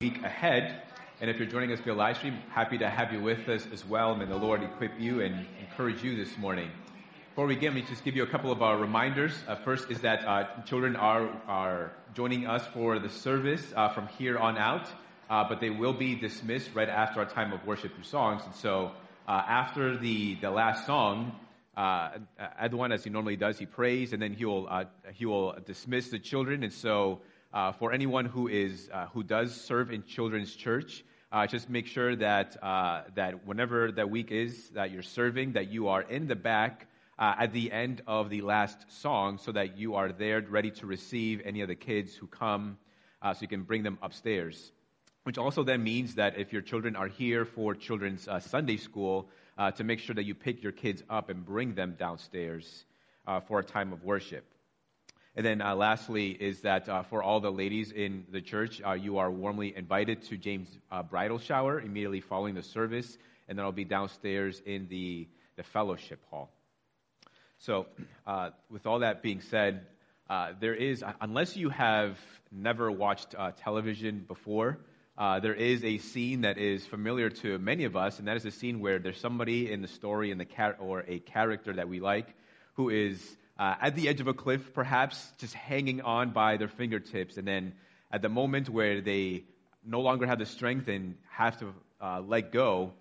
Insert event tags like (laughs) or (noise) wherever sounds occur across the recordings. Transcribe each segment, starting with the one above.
week ahead. And if you're joining us via live stream, happy to have you with us as well. May the Lord equip you and encourage you this morning. Before we begin, me just give you a couple of our reminders. Uh, first is that uh, children are, are joining us for the service uh, from here on out, uh, but they will be dismissed right after our time of worship through songs. And so uh, after the, the last song, uh, Edwin, as he normally does, he prays and then he will, he will dismiss the children. And so for anyone who, is, who does serve in children's church, uh, just make sure that, uh, that whenever that week is that you're serving, that you are in the back uh, at the end of the last song so that you are there ready to receive any of the kids who come uh, so you can bring them upstairs. Which also then means that if your children are here for children's uh, Sunday school, uh, to make sure that you pick your kids up and bring them downstairs for a time of worship. And then uh, lastly is that uh, for all the ladies in the church, uh, you are warmly invited to James' uh, bridal shower immediately following the service, and then I'll be downstairs in the, the fellowship hall. So, uh, with all that being said, uh, there is, unless you have never watched television before, there is a scene that is familiar to many of us, and that is a scene where there's somebody in the story in the char- or a character that we like who is uh, at the edge of a cliff, perhaps just hanging on by their fingertips. And then at the moment where they no longer have the strength and have to uh, let go,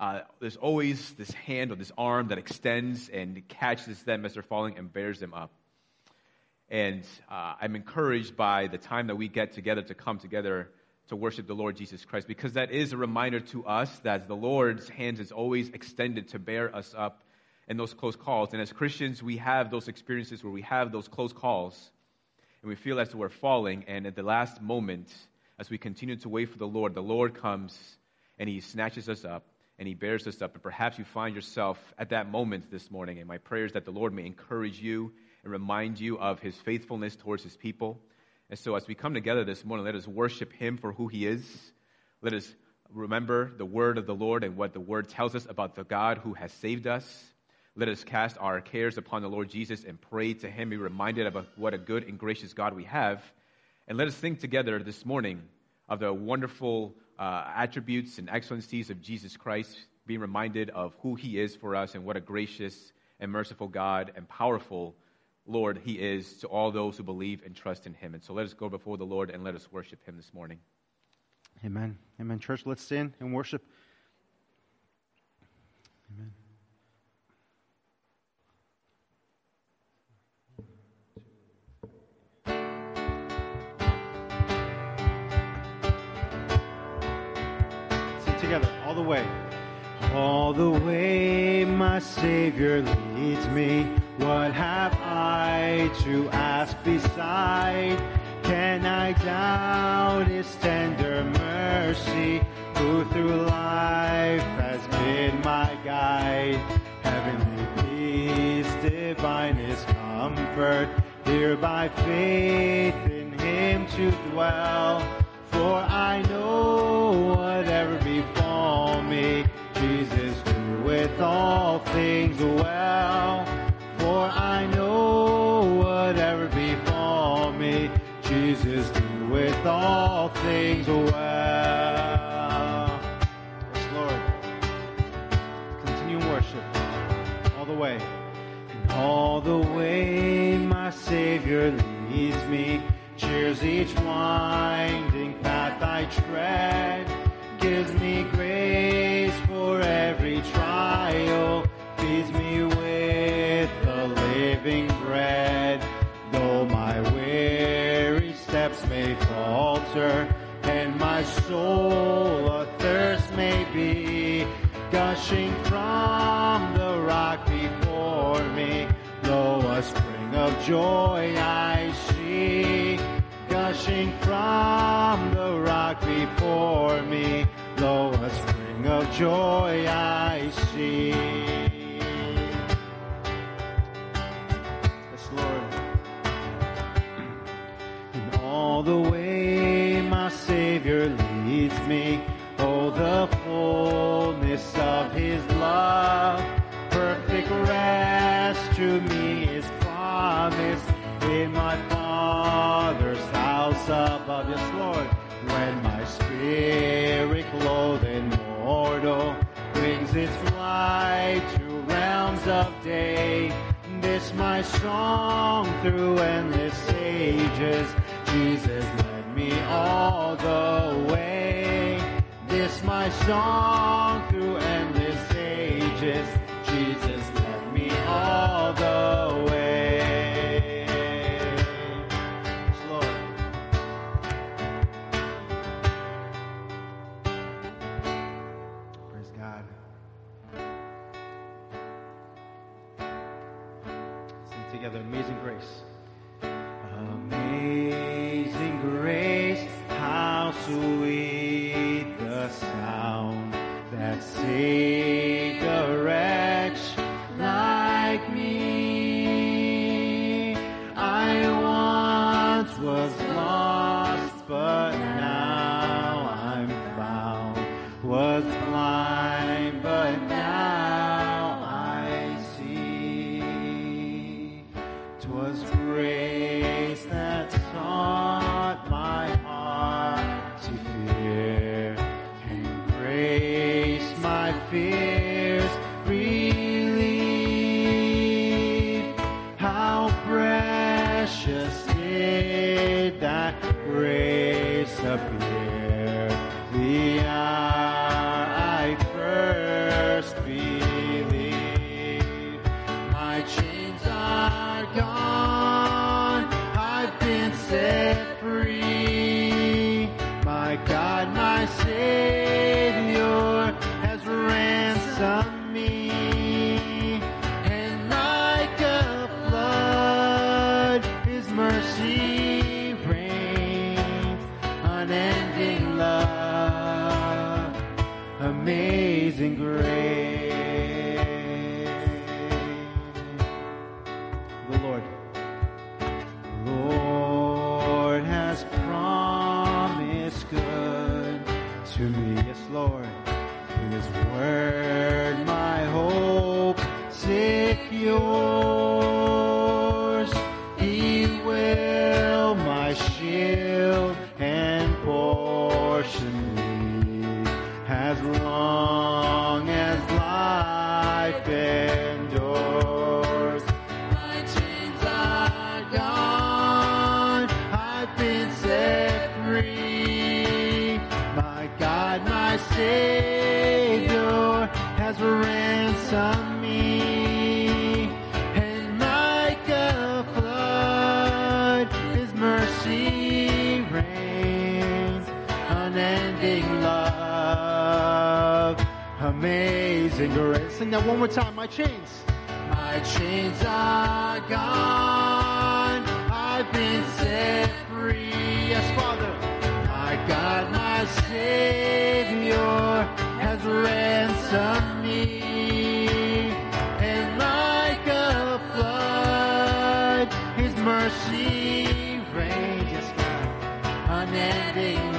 uh, there's always this hand or this arm that extends and catches them as they're falling and bears them up. And uh, I'm encouraged by the time that we get together to come together to worship the Lord Jesus Christ because that is a reminder to us that the Lord's hands is always extended to bear us up and those close calls. And as Christians, we have those experiences where we have those close calls and we feel as though we're falling. And at the last moment, as we continue to wait for the Lord, the Lord comes and He snatches us up and He bears us up. And perhaps you find yourself at that moment this morning. And my prayer is that the Lord may encourage you and remind you of His faithfulness towards His people. And so as we come together this morning, let us worship Him for who He is. Let us remember the word of the Lord and what the word tells us about the God who has saved us. Let us cast our cares upon the Lord Jesus and pray to Him, be reminded of what a good and gracious God we have. And let us think together this morning of the wonderful uh, attributes and excellencies of Jesus Christ, being reminded of who He is for us and what a gracious and merciful God and powerful Lord He is to all those who believe and trust in Him. And so let us go before the Lord and let us worship Him this morning. Amen. Amen. Church, let's stand and worship. Amen. All the way. All the way my Savior leads me. What have I to ask beside? Can I doubt His tender mercy? Who through life has been my guide? Heavenly peace, divinest comfort. Here by faith in Him to dwell. For I know whatever Jesus doeth all things well. For I know whatever befall me, Jesus doeth all things well. Yes, Lord. Continue worship all the way. And all the way my Savior leads me cheers each winding path I tread, gives me grace for every trial, feeds me with the living bread. Though my weary steps may falter, and my soul athirst may be, gushing from the rock before me, lo, a spring of joy I see gushing from the rock before me. Joy I my song through endless ages. Jesus led me all the way. This my song gone. finger. Sing that one more time. My chains. My chains are gone. I've been set free. Yes, Father. My God, my Savior has ransomed me. And like a flood, His mercy rains. Yes, God. Unending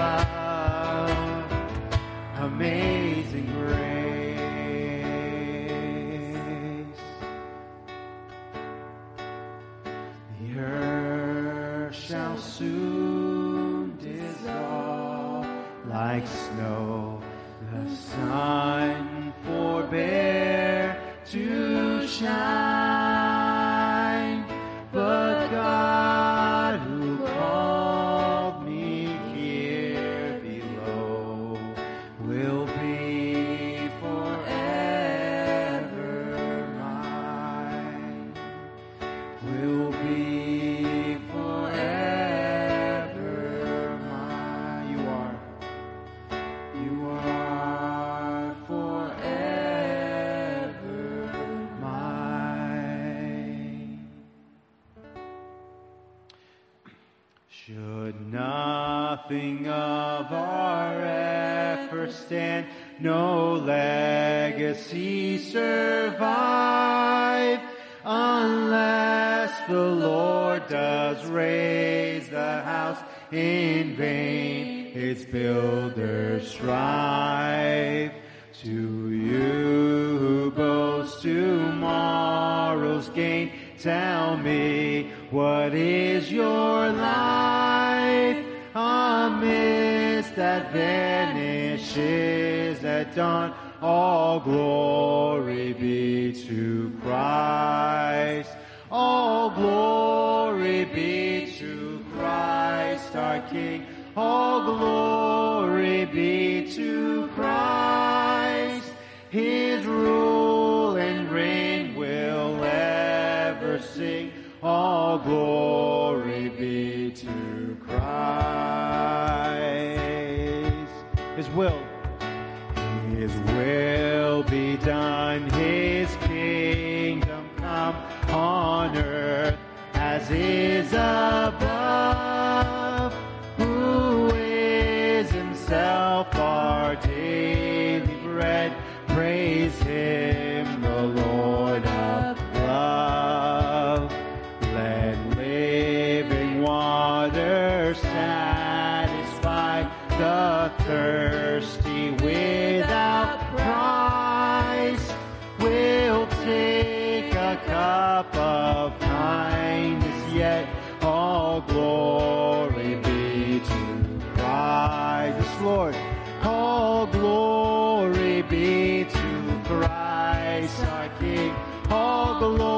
at dawn. All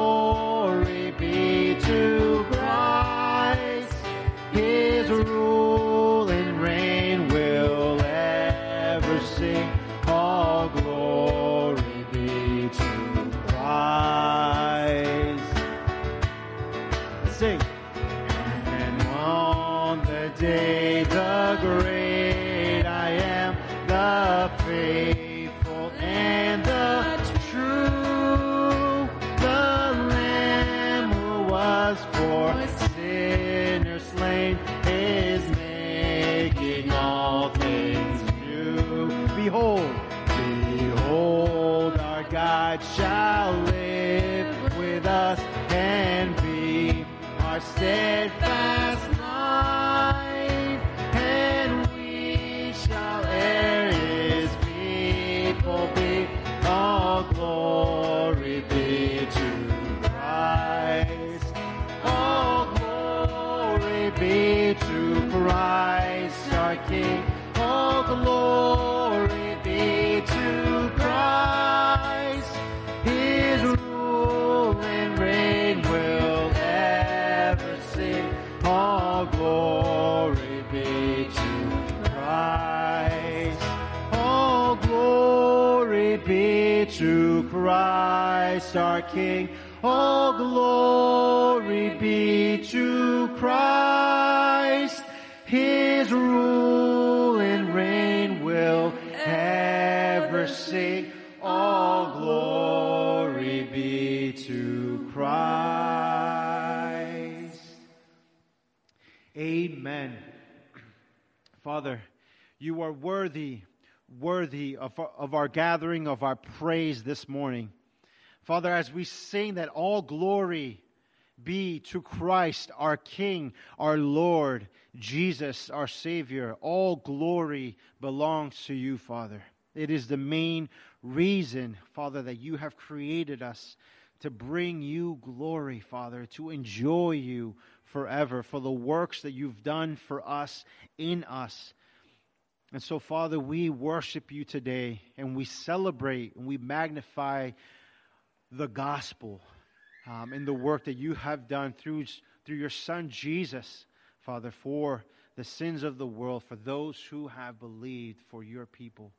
our King. All glory be to Christ. His rule and reign will ever sing. All glory be to Christ. Amen. Father, you are worthy, worthy of of our gathering, of our praise this morning. Father, as we sing that all glory be to Christ, our King, our Lord, Jesus, our Savior, all glory belongs to you, Father. It is the main reason, Father, that you have created us to bring you glory, Father, to enjoy you forever for the works that you've done for us, in us. And so, Father, we worship you today and we celebrate and we magnify the gospel um, and the work that you have done through, through your Son Jesus, Father, for the sins of the world, for those who have believed, for your people.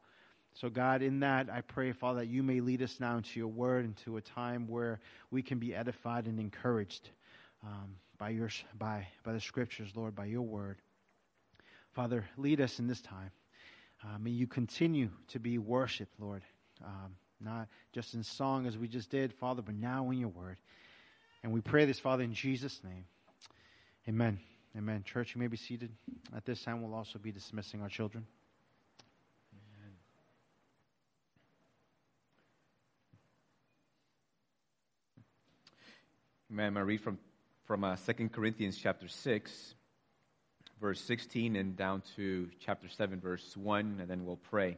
So, God, in that, I pray, Father, that you may lead us now into your word, into a time where we can be edified and encouraged um, by, your, by, by the scriptures, Lord, by your word. Father, lead us in this time. Uh, may you continue to be worshiped, Lord, um, not just in song as we just did, Father, but now in your word. And we pray this, Father, in Jesus' name. Amen. Amen. Church, you may be seated. At this time, we'll also be dismissing our children. Amen. I read from, from uh, 2 Corinthians chapter 6, verse 16, and down to chapter 7, verse 1, and then we'll pray.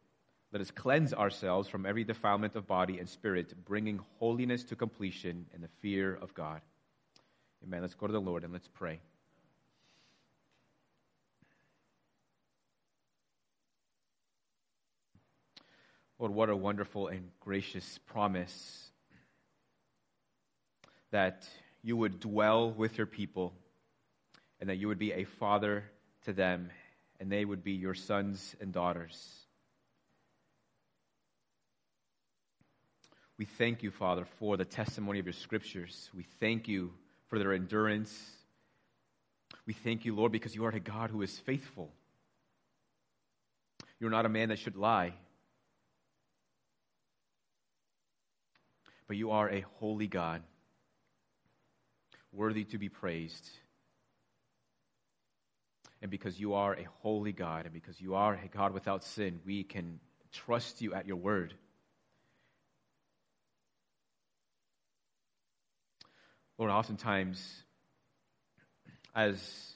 let us cleanse ourselves from every defilement of body and spirit, bringing holiness to completion in the fear of God. Amen. Let's go to the Lord and let's pray. Lord, what a wonderful and gracious promise that you would dwell with your people and that you would be a father to them and they would be your sons and daughters. We thank you, Father, for the testimony of your scriptures. We thank you for their endurance. We thank you, Lord, because you are a God who is faithful. You're not a man that should lie. But you are a holy God, worthy to be praised. And because you are a holy God, and because you are a God without sin, we can trust you at your word. Lord, oftentimes, as,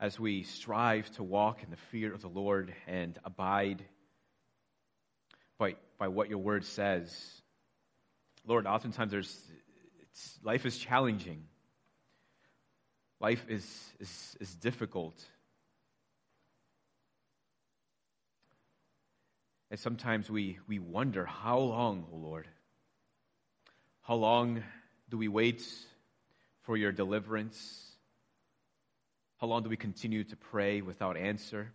as we strive to walk in the fear of the Lord and abide by, by what your word says, Lord, oftentimes there's, life is challenging. Life is, is, is difficult. And sometimes we, we wonder, how long, O oh Lord? How long do we wait for your deliverance? How long do we continue to pray without answer?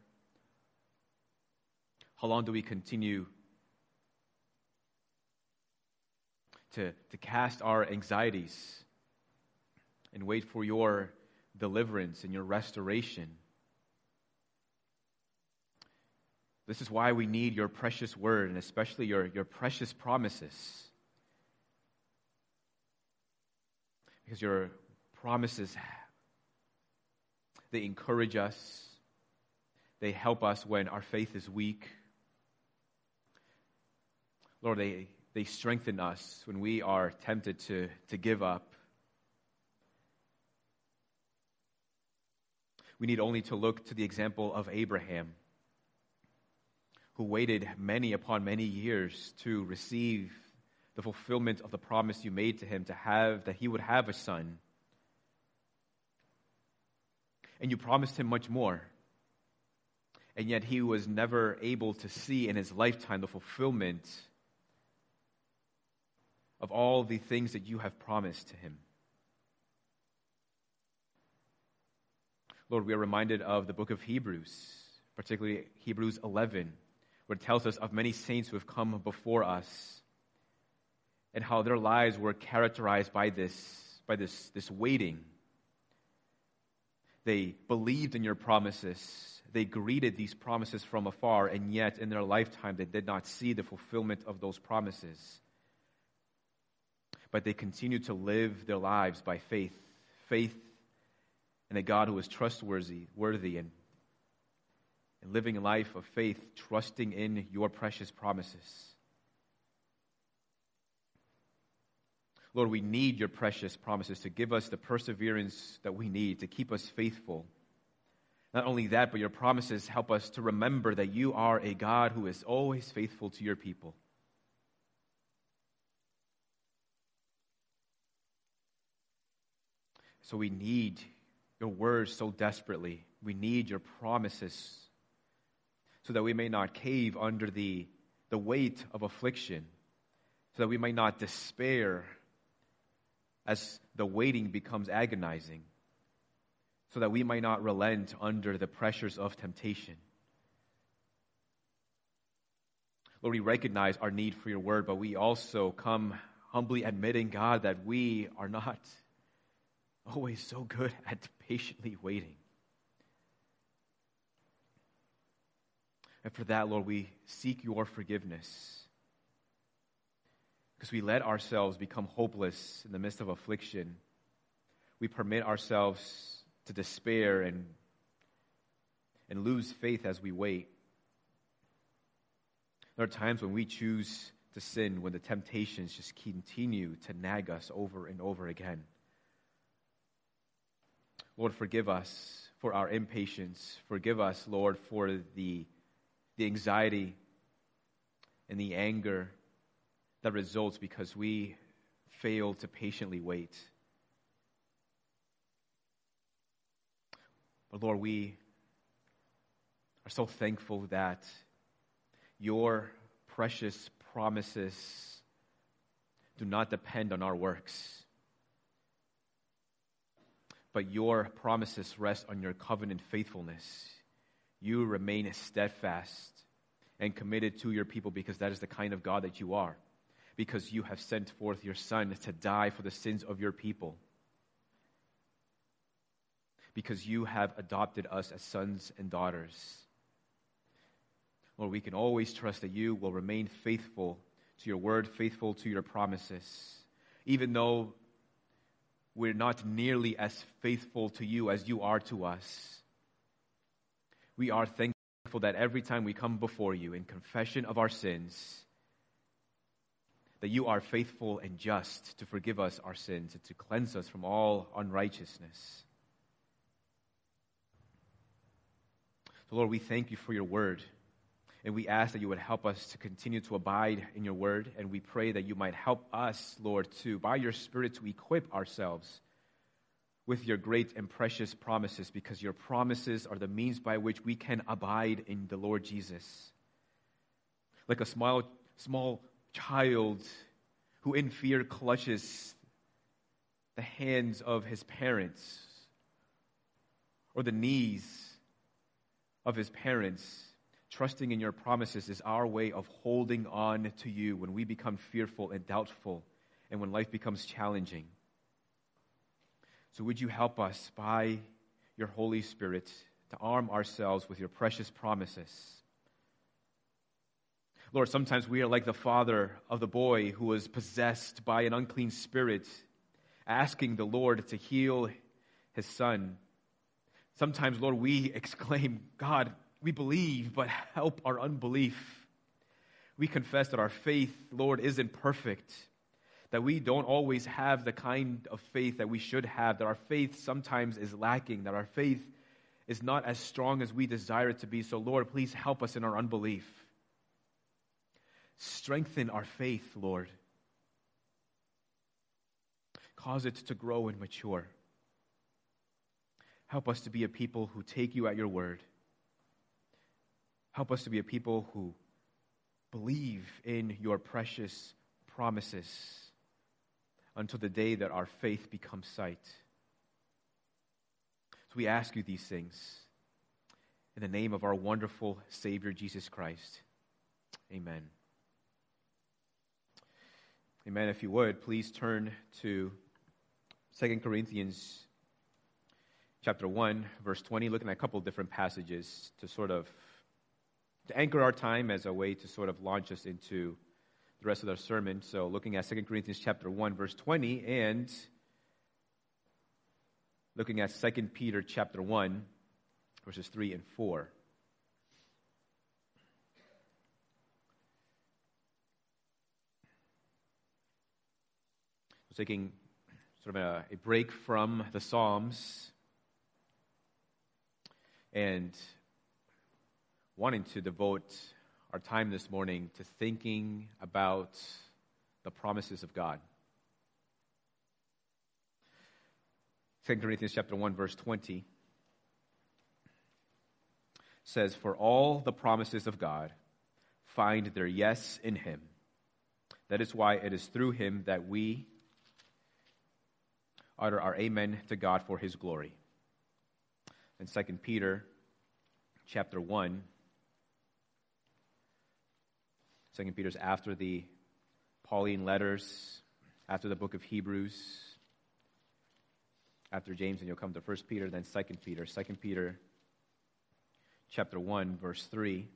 How long do we continue to, to cast our anxieties and wait for your deliverance and your restoration? This is why we need your precious word and especially your, your precious promises. Because your promises they encourage us. They help us when our faith is weak. Lord they, they strengthen us when we are tempted to, to give up. We need only to look to the example of abraham who waited many upon many years to receive the fulfillment of the promise you made to him to have, that he would have a son. And you promised him much more. And yet he was never able to see in his lifetime the fulfillment of all the things that you have promised to him. Lord, we are reminded of the book of Hebrews, particularly Hebrews 11, where it tells us of many saints who have come before us and how their lives were characterized by this, by this, this waiting. They believed in your promises. They greeted these promises from afar, and yet in their lifetime they did not see the fulfillment of those promises. But they continued to live their lives by faith. Faith in a God who is trustworthy worthy, and, and living a life of faith, trusting in your precious promises. Lord, we need your precious promises to give us the perseverance that we need to keep us faithful. Not only that, but your promises help us to remember that you are a God who is always faithful to your people. So we need your words so desperately. We need your promises so that we may not cave under the, the weight of affliction, so that we may not despair as the waiting becomes agonizing, so that we might not relent under the pressures of temptation. Lord, we recognize our need for your word, but we also come humbly admitting, God, that we are not always so good (laughs) at patiently waiting. And for that, Lord, we seek your forgiveness because we let ourselves become hopeless in the midst of affliction. We permit ourselves to despair and, and lose faith as we wait. There are times when we choose to sin when the temptations just continue to nag us over and over again. Lord, forgive us for our impatience. Forgive us, Lord, for the, the anxiety and the anger that results because we fail to patiently wait. But Lord, we are so thankful that your precious promises do not depend on our works, but your promises rest on your covenant faithfulness. You remain steadfast and committed to your people because that is the kind of God that you are, because you have sent forth your Son to die for the sins of your people because you have adopted us as sons and daughters. Lord, we can always trust that you will remain faithful to your word, faithful to your promises, even though we're not nearly as faithful to you as you are to us. We are thankful that every time we come before you in confession of our sins, that you are faithful and just to forgive us our sins and to cleanse us from all unrighteousness. So, Lord, we thank you for your word. And we ask that you would help us to continue to abide in your word. And we pray that you might help us, Lord, to, by your Spirit, to equip ourselves with your great and precious promises, because your promises are the means by which we can abide in the Lord Jesus. Like a small, small child who in fear clutches the hands of his parents or the knees of his parents, trusting in your promises is our way of holding on to you when we become fearful and doubtful and when life becomes challenging. So, would you help us by your Holy Spirit to arm ourselves with your precious promises? Lord, sometimes we are like the father of the boy who was possessed by an unclean spirit, asking the Lord to heal his son. Sometimes, Lord, we (laughs) exclaim, God, we believe, but help our unbelief. We confess that our faith, Lord, isn't perfect, that we don't always have the kind of faith that we should have, that our faith sometimes is lacking, that our faith is not as strong as we desire it to be. So, Lord, please help us in our unbelief. Strengthen our faith, Lord. Cause it to grow and mature. Help us to be a people who take you at your word. Help us to be a people who believe in your precious promises until the day that our faith becomes sight. So we ask you these things in the name of our wonderful Savior, Jesus Christ. Amen. Amen. If you would, please turn to 2 Corinthians chapter 1, verse 20, looking at a couple different passages to sort of to anchor our time as a way to sort of launch us into the rest of our sermon. So looking at 2 Corinthians chapter 1, verse 20, and looking at 2 Peter chapter 1, verses 3 and 4. Taking sort of a, a break from the Psalms and wanting to devote our time this morning to thinking about the promises of God. 2 Corinthians chapter 1 verse 20 says for all the promises of God find their yes in him. That is why it is through him that we utter our amen to God for his glory in 2 Peter chapter 1. 2 Peter's after the Pauline letters, after the book of Hebrews, after James, and you'll come to 1 Peter, then 2 Peter. 2 Peter chapter 1, verse 3.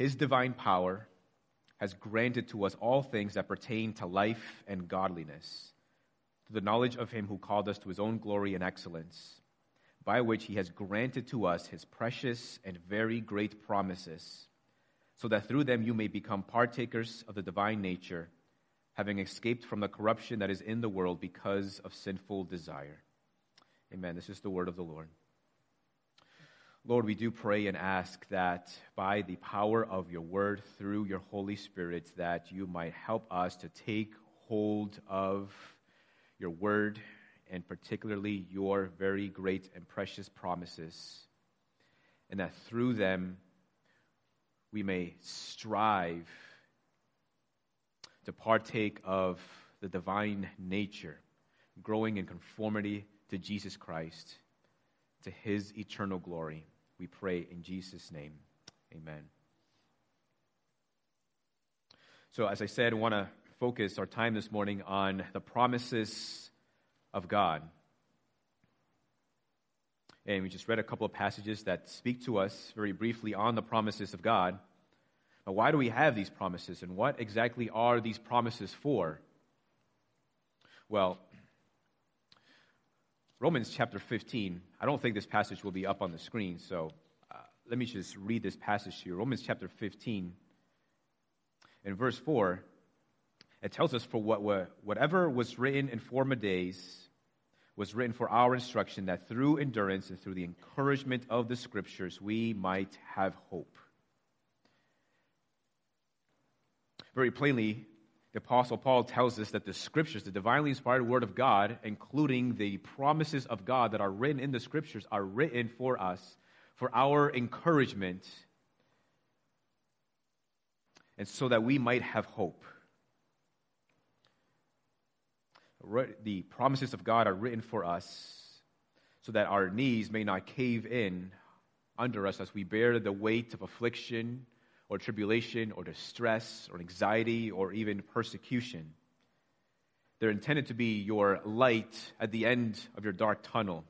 His divine power has granted to us all things that pertain to life and godliness, to the knowledge of him who called us to his own glory and excellence, by which he has granted to us his precious and very great promises, so that through them you may become partakers of the divine nature, having escaped from the corruption that is in the world because of sinful desire. Amen. This is the word of the Lord. Lord, we do pray and ask that by the power of your word through your Holy Spirit, that you might help us to take hold of your word and particularly your very great and precious promises, and that through them we may strive to partake of the divine nature, growing in conformity to Jesus Christ, to his eternal glory. We pray in Jesus' name. Amen. So, as I said, I want to focus our time this morning on the promises of God. And we just read a couple of passages that speak to us very briefly on the promises of God. Now, why do we have these promises, and what exactly are these promises for? Well, Romans chapter 15, I don't think this passage will be up on the screen, so uh, let me just read this passage to you. Romans chapter 15, in verse 4, it tells us for what, whatever was written in former days was written for our instruction, that through endurance and through the encouragement of the scriptures we might have hope. Very plainly, the Apostle Paul tells us that the scriptures, the divinely inspired word of God, including the promises of God that are written in the scriptures, are written for us, for our encouragement, and so that we might have hope. The promises of God are written for us so that our knees may not cave in under us as we bear the weight of affliction or tribulation or distress or anxiety or even persecution. They're intended to be your light at the end of your dark tunnel.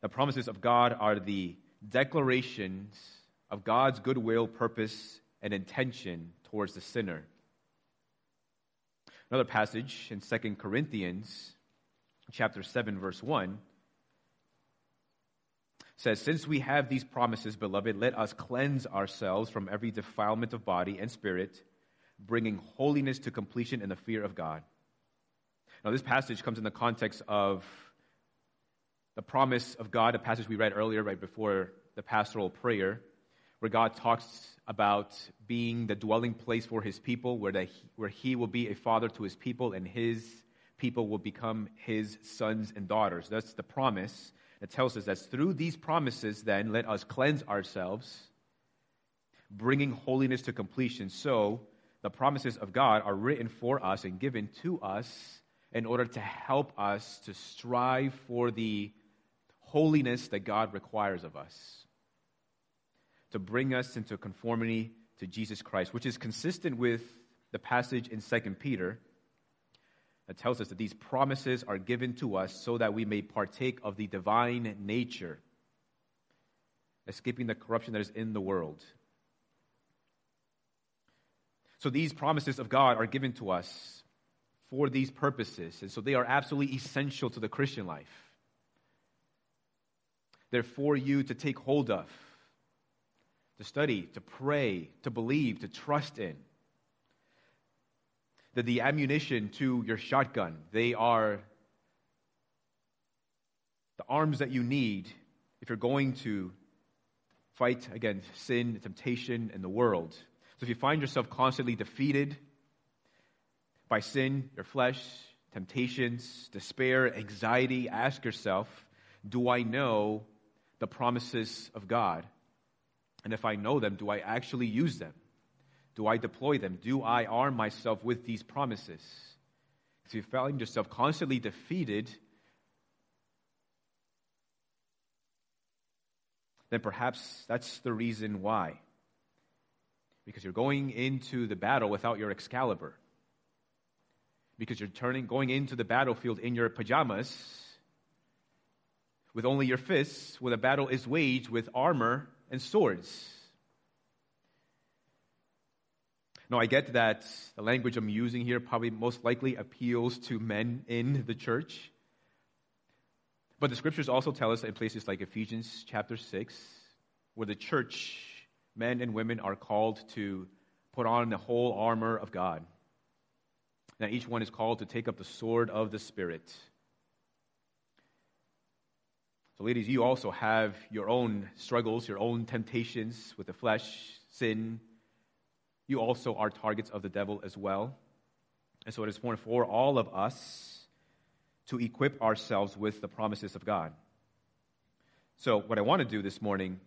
The promises of God are the declarations of God's goodwill, purpose, and intention towards the sinner. Another passage in 2 Corinthians chapter 7 verse 1 says, Since we have these promises, beloved, let us cleanse ourselves from every defilement of body and spirit, bringing holiness to completion in the fear of God. Now, this passage comes in the context of the promise of God, a passage we read earlier, right before the pastoral prayer, where God talks about being the dwelling place for his people, where, the, where he will be a father to his people and his people will become his sons and daughters. That's the promise it tells us that through these promises, then, let us cleanse ourselves, bringing holiness to completion. So, the promises of God are written for us and given to us in order to help us to strive for the holiness that God requires of us, to bring us into conformity to Jesus Christ, which is consistent with the passage in 2 Peter that tells us that these promises are given to us so that we may partake of the divine nature, escaping the corruption that is in the world. So these promises of God are given to us for these purposes, and so they are absolutely essential to the Christian life. They're for you to take hold of, to study, to pray, to believe, to trust in the, the ammunition to your shotgun. They are the arms that you need if you're going to fight against sin, temptation, and the world. So if you find yourself constantly defeated by sin, your flesh, temptations, despair, anxiety, ask yourself, do I know the promises of God? And if I know them, do I actually use them? Do I deploy them? Do I arm myself with these promises? If you find yourself constantly defeated, then perhaps that's the reason why. Because you're going into the battle without your Excalibur. Because you're turning, going into the battlefield in your pajamas with only your fists, when the battle is waged with armor and swords. Now, I get that the language I'm using here probably most likely appeals to men in the church. But the scriptures also tell us in places like Ephesians chapter 6, where the church, men and women, are called to put on the whole armor of God. Now, each one is called to take up the sword of the Spirit. So, ladies, you also have your own struggles, your own temptations with the flesh, sin. You also are targets of the devil as well. And so, it is important for all of us to equip ourselves with the promises of God. So, what I want to do this morning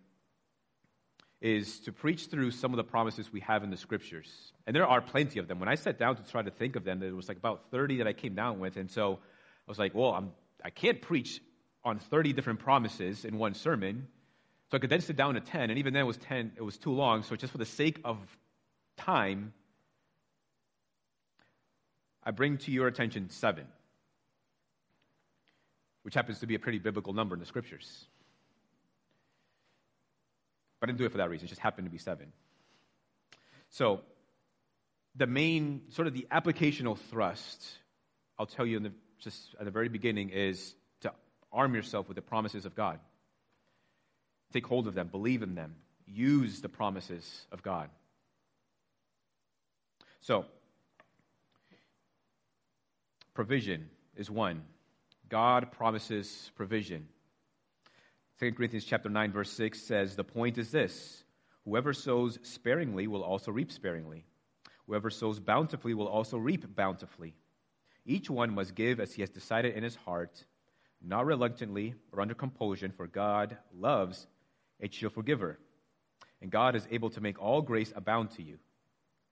is to preach through some of the promises we have in the scriptures. And there are plenty of them. When I sat down to try to think of them, there was like about 30 that I came down with. And so I was like, well, I'm, I can't preach on 30 different promises in one sermon. So I condensed it down to 10. And even then it was 10, it was too long. So just for the sake of time, I bring to your attention seven, which happens to be a pretty biblical number in the scriptures. But I didn't do it for that reason. It just happened to be seven. So, the main, sort of the applicational thrust, I'll tell you the, just at the very beginning, is to arm yourself with the promises of God. Take hold of them, believe in them, use the promises of God. So, provision is one. God promises provision. 2 Corinthians chapter 9 verse 6 says, "The point is this: whoever sows sparingly will also reap sparingly. Whoever sows bountifully will also reap bountifully. Each one must give as he has decided in his heart, not reluctantly or under compulsion, for God loves a cheerful giver. And God is able to make all grace abound to you,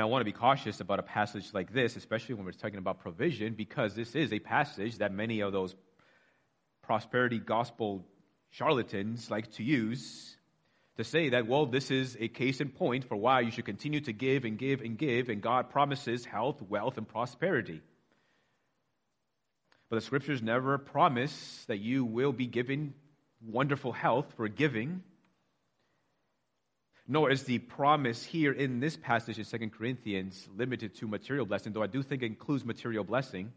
Now, I want to be cautious about a passage like this, especially when we're talking about provision, because this is a passage that many of those prosperity gospel charlatans like to use to say that, well, this is a case in point for why you should continue to give and give and give, and God promises health, wealth, and prosperity. But the scriptures never promise that you will be given wonderful health for giving. Nor is the promise here in this passage in 2 Corinthians limited to material blessing, though I do think it includes material blessing.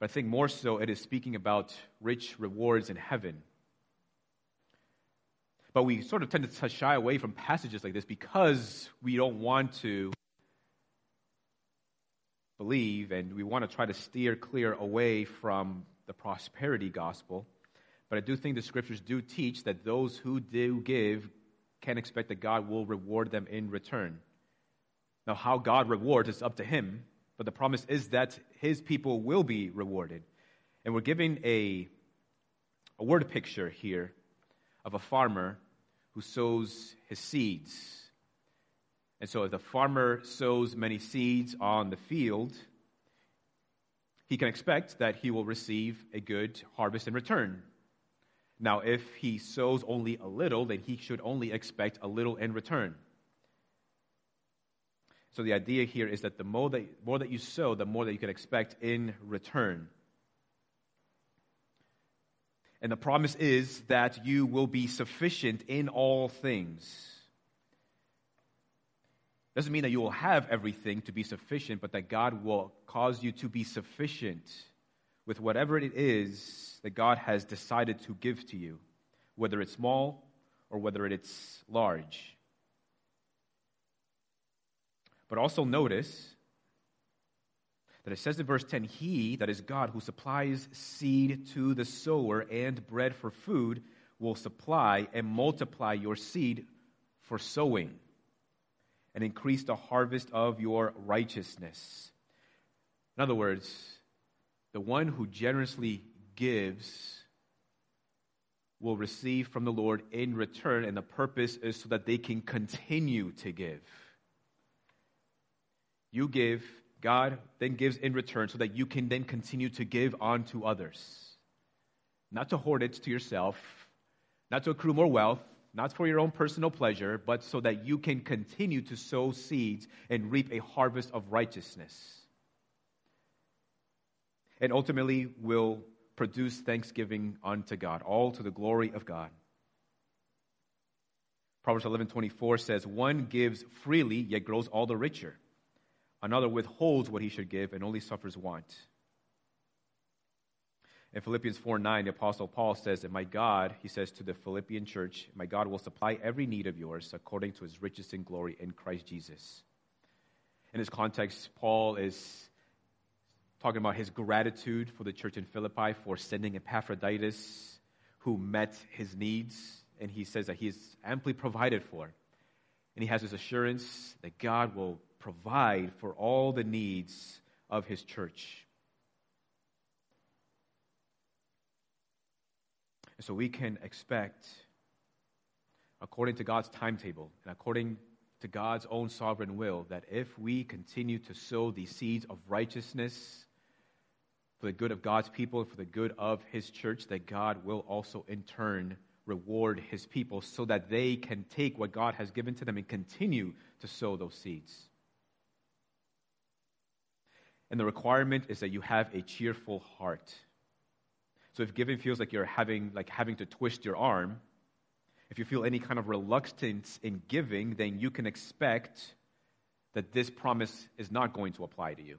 But I think more so it is speaking about rich rewards in heaven. But we sort of tend to shy away from passages like this because we don't want to believe and we want to try to steer clear away from the prosperity gospel. But I do think the scriptures do teach that those who do give can expect that God will reward them in return. Now, how God rewards is up to Him, but the promise is that his people will be rewarded. And we're giving a, a word picture here of a farmer who sows his seeds. And so, if the farmer sows many seeds on the field, he can expect that he will receive a good harvest in return. Now, if he sows only a little, then he should only expect a little in return. So the idea here is that the more that, more that you sow, the more that you can expect in return. And the promise is that you will be sufficient in all things. Doesn't mean that you will have everything to be sufficient, but that God will cause you to be sufficient with whatever it is that God has decided to give to you, whether it's small or whether it's large. But also notice that it says in verse 10 He, that is God, who supplies seed to the sower and bread for food, will supply and multiply your seed for sowing and increase the harvest of your righteousness. In other words, the one who generously gives will receive from the Lord in return, and the purpose is so that they can continue to give. You give, God then gives in return so that you can then continue to give on to others. not to hoard it to yourself, not to accrue more wealth, not for your own personal pleasure, but so that you can continue to sow seeds and reap a harvest of righteousness. And ultimately will produce thanksgiving unto God, all to the glory of God. Proverbs 11:24 says, "One gives freely, yet grows all the richer. Another withholds what he should give and only suffers want." In Philippians 4 9, the Apostle Paul says that my God, he says to the Philippian church, my God will supply every need of yours according to his riches in glory in Christ Jesus. In this context, Paul is talking about his gratitude for the church in Philippi for sending Epaphroditus, who met his needs and he says that he is amply provided for. And he has this assurance that God will provide for all the needs of his church. And so we can expect, according to God's timetable and according to God's own sovereign will, that if we continue to sow these seeds of righteousness for the good of God's people for the good of his church, that God will also in turn reward his people so that they can take what God has given to them and continue to sow those seeds. And the requirement is that you have a cheerful heart. So if giving feels like you're having like having to twist your arm, if you feel any kind of reluctance in giving, then you can expect that this promise is not going to apply to you.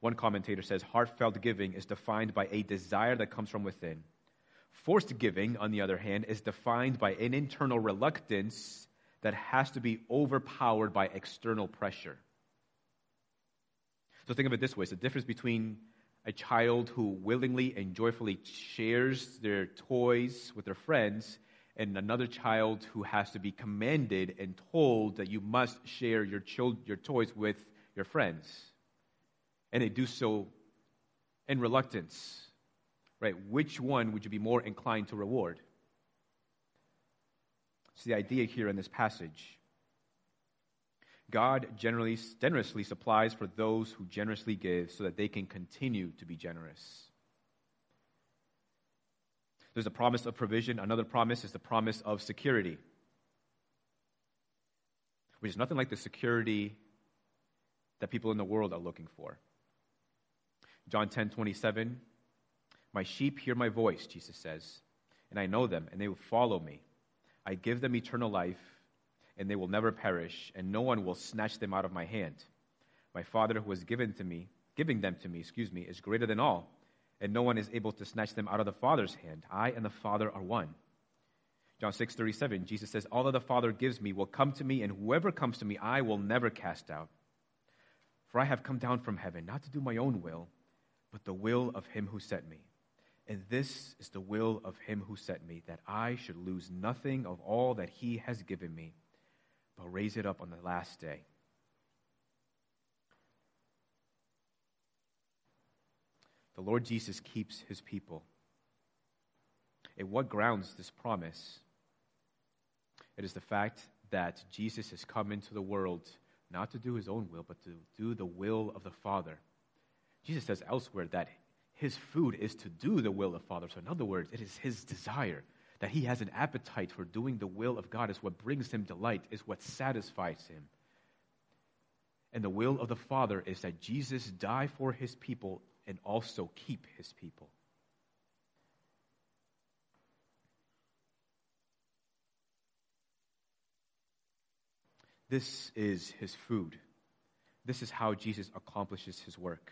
One commentator says heartfelt giving is defined by a desire that comes from within Forced giving, on the other hand, is defined by an internal reluctance that has to be overpowered by external pressure. So think of it this way it's the difference between a child who willingly and joyfully shares their toys with their friends and another child who has to be commanded and told that you must share your, your toys with your friends. And they do so in reluctance right? Which one would you be more inclined to reward? It's the idea here in this passage. God generally, generously supplies for those who generously give so that they can continue to be generous. There's a promise of provision. Another promise is the promise of security, which is nothing like the security that people in the world are looking for. John 10 27 my sheep hear my voice, Jesus says, and I know them, and they will follow me. I give them eternal life, and they will never perish, and no one will snatch them out of my hand. My Father who has given to me, giving them to me, excuse me, is greater than all, and no one is able to snatch them out of the Father's hand. I and the Father are one. John 6 37, Jesus says, All that the Father gives me will come to me, and whoever comes to me I will never cast out. For I have come down from heaven, not to do my own will, but the will of him who sent me. And this is the will of him who sent me, that I should lose nothing of all that he has given me, but raise it up on the last day. The Lord Jesus keeps his people. And what grounds this promise? It is the fact that Jesus has come into the world not to do his own will, but to do the will of the Father. Jesus says elsewhere that his food is to do the will of Father. So, in other words, it is his desire that he has an appetite for doing the will of God, is what brings him delight, is what satisfies him. And the will of the Father is that Jesus die for his people and also keep his people. This is his food. This is how Jesus accomplishes his work.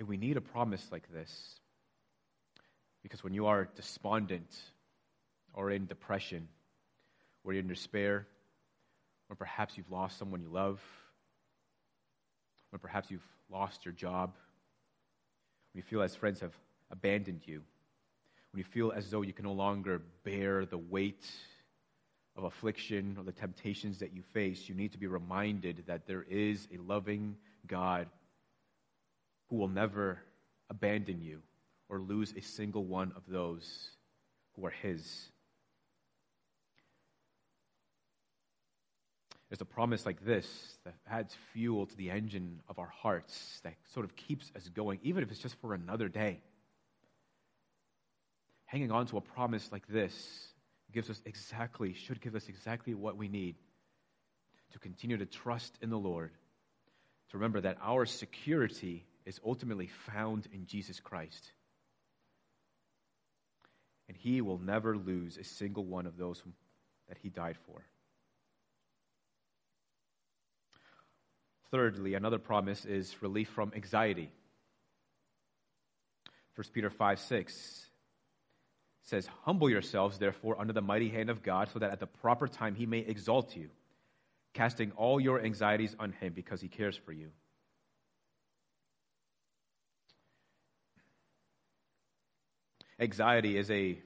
And we need a promise like this. Because when you are despondent or in depression, or you're in despair, or perhaps you've lost someone you love, or perhaps you've lost your job, when you feel as friends have abandoned you, when you feel as though you can no longer bear the weight of affliction or the temptations that you face, you need to be reminded that there is a loving God who will never abandon you or lose a single one of those who are His. There's a promise like this that adds fuel to the engine of our hearts, that sort of keeps us going, even if it's just for another day. Hanging on to a promise like this gives us exactly, should give us exactly what we need to continue to trust in the Lord, to remember that our security is ultimately found in Jesus Christ. And He will never lose a single one of those that He died for. Thirdly, another promise is relief from anxiety. 1 Peter 5 6 says, Humble yourselves, therefore, under the mighty hand of God, so that at the proper time he may exalt you, casting all your anxieties on him because he cares for you. Anxiety is a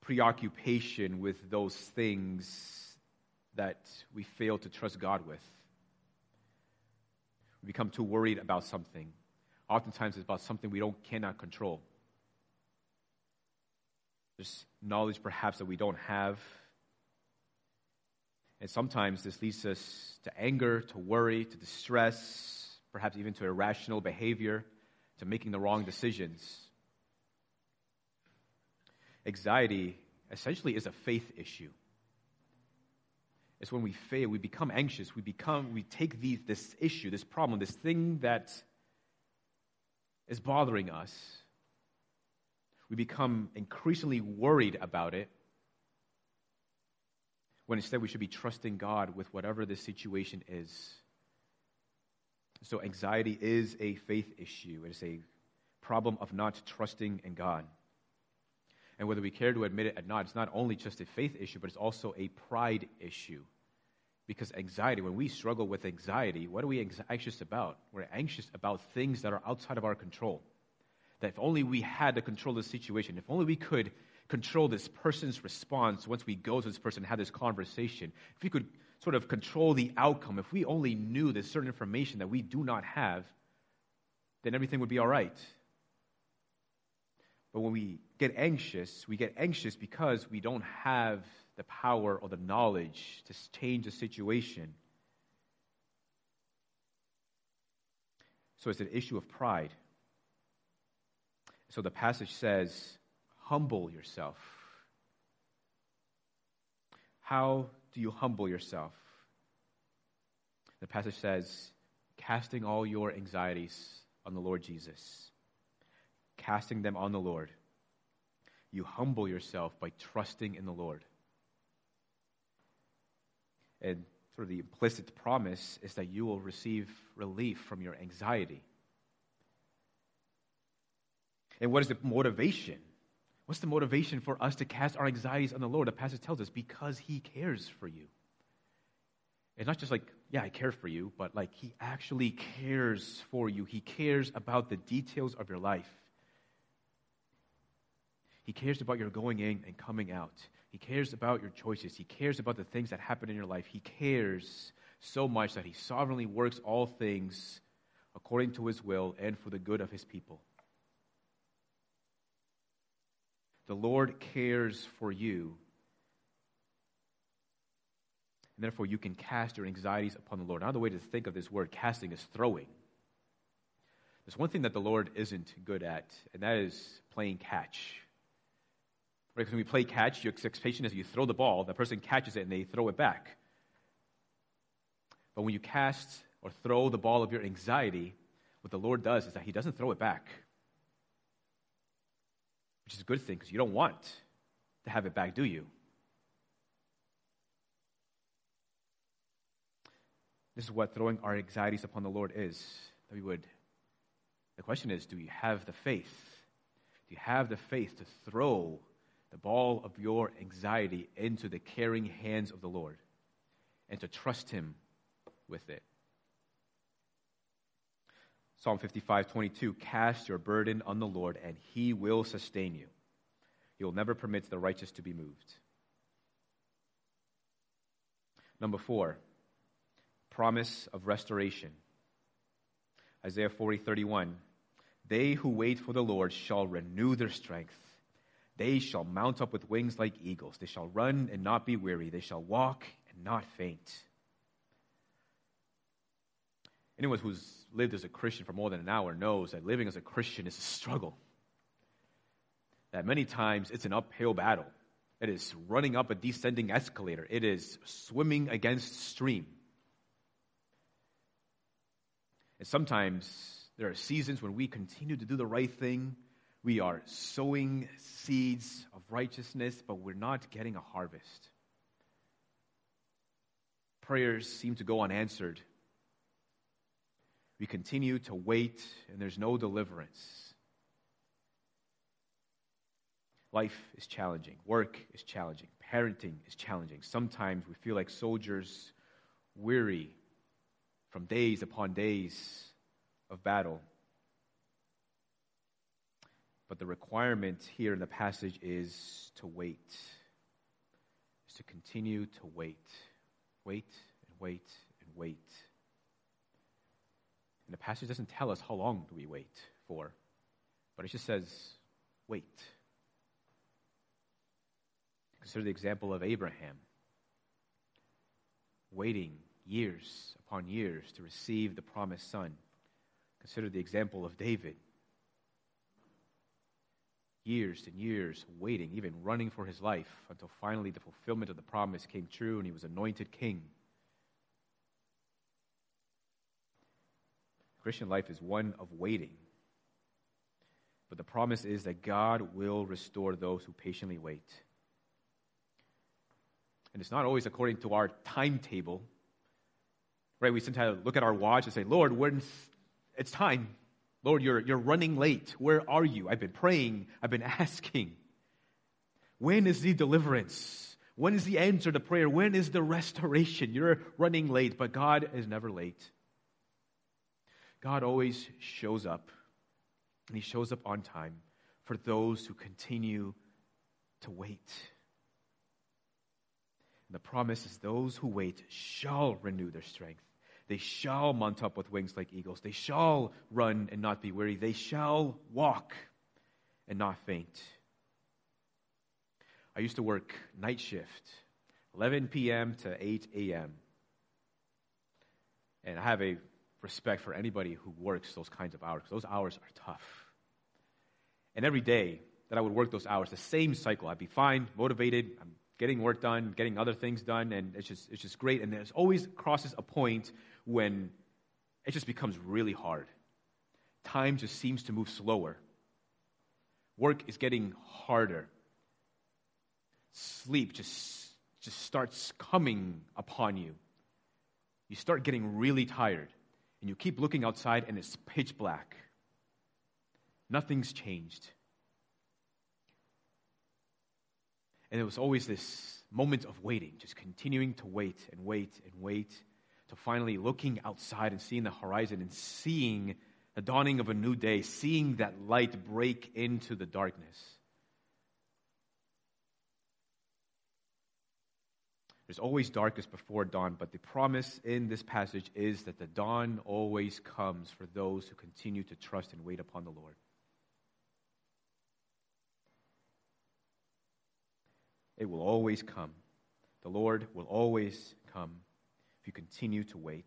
preoccupation with those things that we fail to trust God with. We become too worried about something. Oftentimes, it's about something we don't cannot control. There's knowledge perhaps that we don't have. And sometimes this leads us to anger, to worry, to distress, perhaps even to irrational behavior, to making the wrong decisions. Anxiety essentially is a faith issue. It's when we fail, we become anxious, we become, we take these, this issue, this problem, this thing that is bothering us. We become increasingly worried about it when instead we should be trusting God with whatever the situation is. So, anxiety is a faith issue. It is a problem of not trusting in God. And whether we care to admit it or not, it's not only just a faith issue, but it's also a pride issue. Because anxiety, when we struggle with anxiety, what are we anxious about? We're anxious about things that are outside of our control. That if only we had to control the situation, if only we could control this person's response once we go to this person and have this conversation, if we could sort of control the outcome, if we only knew this certain information that we do not have, then everything would be all right. But when we get anxious, we get anxious because we don't have the power or the knowledge to change the situation. So it's an issue of pride. So the passage says, humble yourself. How do you humble yourself? The passage says, casting all your anxieties on the Lord Jesus casting them on the Lord. You humble yourself by trusting in the Lord. And sort of the implicit promise is that you will receive relief from your anxiety. And what is the motivation? What's the motivation for us to cast our anxieties on the Lord? The passage tells us because He cares for you. It's not just like, yeah, I care for you, but like He actually cares for you. He cares about the details of your life. He cares about your going in and coming out. He cares about your choices. He cares about the things that happen in your life. He cares so much that He sovereignly works all things according to His will and for the good of His people. The Lord cares for you. And therefore, you can cast your anxieties upon the Lord. Another way to think of this word casting is throwing. There's one thing that the Lord isn't good at, and that is playing catch. Right? Because when we play catch, your expectation is you throw the ball, the person catches it, and they throw it back. But when you cast or throw the ball of your anxiety, what the Lord does is that He doesn't throw it back, which is a good thing because you don't want to have it back, do you? This is what throwing our anxieties upon the Lord is. That we would. The question is, do you have the faith? Do you have the faith to throw the ball of your anxiety into the caring hands of the Lord and to trust Him with it. Psalm 55, 22 Cast your burden on the Lord, and He will sustain you. He will never permit the righteous to be moved. Number four, promise of restoration. Isaiah 40, 31. They who wait for the Lord shall renew their strength. They shall mount up with wings like eagles. They shall run and not be weary. They shall walk and not faint. Anyone who's lived as a Christian for more than an hour knows that living as a Christian is a struggle. That many times it's an uphill battle. It is running up a descending escalator. It is swimming against stream. And sometimes there are seasons when we continue to do the right thing we are sowing seeds of righteousness, but we're not getting a harvest. Prayers seem to go unanswered. We continue to wait, and there's no deliverance. Life is challenging. Work is challenging. Parenting is challenging. Sometimes we feel like soldiers weary from days upon days of battle. But the requirement here in the passage is to wait, is to continue to wait. Wait and wait and wait. And the passage doesn't tell us how long do we wait for, but it just says, wait. Consider the example of Abraham waiting years upon years to receive the promised son. Consider the example of David. Years and years waiting, even running for his life, until finally the fulfillment of the promise came true and he was anointed king. Christian life is one of waiting. But the promise is that God will restore those who patiently wait. And it's not always according to our timetable. Right? We sometimes look at our watch and say, Lord, when's it's time. Lord, you're, you're running late. Where are you? I've been praying. I've been (laughs) asking. When is the deliverance? When is the answer to prayer? When is the restoration? You're running late, but God is never late. God always shows up, and He shows up on time for those who continue to wait. And the promise is those who wait shall renew their strength. They shall mount up with wings like eagles. They shall run and not be weary. They shall walk and not faint. I used to work night shift, 11 p.m. to 8 a.m. And I have a respect for anybody who works those kinds of hours those hours are tough. And every day that I would work those hours, the same cycle, I'd be fine, motivated, I'm getting work done, getting other things done, and it's just, it's just great. And there's always crosses a point when it just becomes really hard. Time just seems to move slower. Work is getting harder. Sleep just, just starts coming upon you. You start getting really tired, and you keep looking outside, and it's pitch black. Nothing's changed. And it was always this moment of waiting, just continuing to wait and wait and wait to finally looking outside and seeing the horizon and seeing the dawning of a new day, seeing that light break into the darkness. There's always darkness before dawn, but the promise in this passage is that the dawn always comes for those who continue to trust and wait upon the Lord. It will always come. The Lord will always come you continue to wait.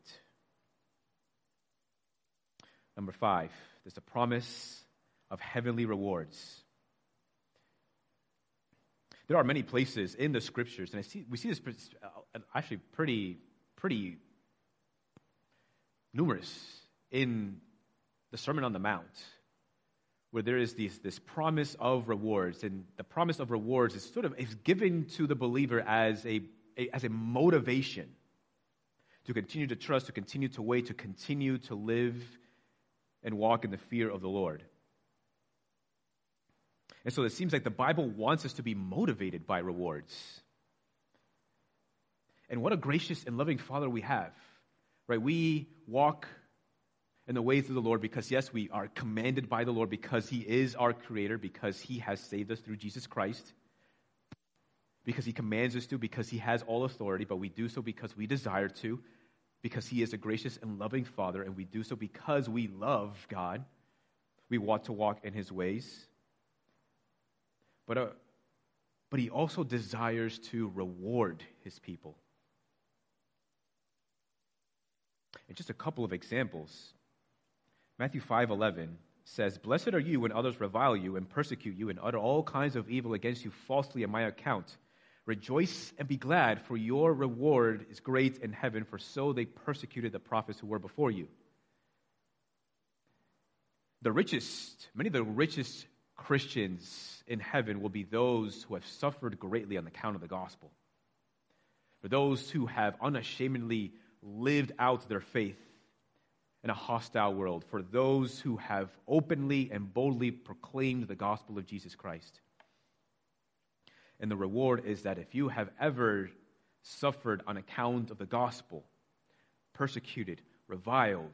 Number five, there's a promise of heavenly rewards. There are many places in the scriptures, and I see, we see this uh, actually pretty, pretty numerous in the Sermon on the Mount, where there is this, this promise of rewards. And the promise of rewards is sort of is given to the believer as a, a as a motivation to continue to trust, to continue to wait, to continue to live and walk in the fear of the Lord. And so it seems like the Bible wants us to be motivated by rewards. And what a gracious and loving Father we have, right? We walk in the ways of the Lord because, yes, we are commanded by the Lord because He is our Creator, because He has saved us through Jesus Christ because he commands us to, because he has all authority, but we do so because we desire to, because he is a gracious and loving Father, and we do so because we love God. We want to walk in his ways. But, uh, but he also desires to reward his people. And just a couple of examples. Matthew 5:11 says, "Blessed are you when others revile you and persecute you and utter all kinds of evil against you falsely on my account. Rejoice and be glad, for your reward is great in heaven, for so they persecuted the prophets who were before you." The richest, many of the richest Christians in heaven will be those who have suffered greatly on account of the gospel. For those who have unashamedly lived out their faith in a hostile world, for those who have openly and boldly proclaimed the gospel of Jesus Christ. And the reward is that if you have ever suffered on account of the gospel, persecuted, reviled,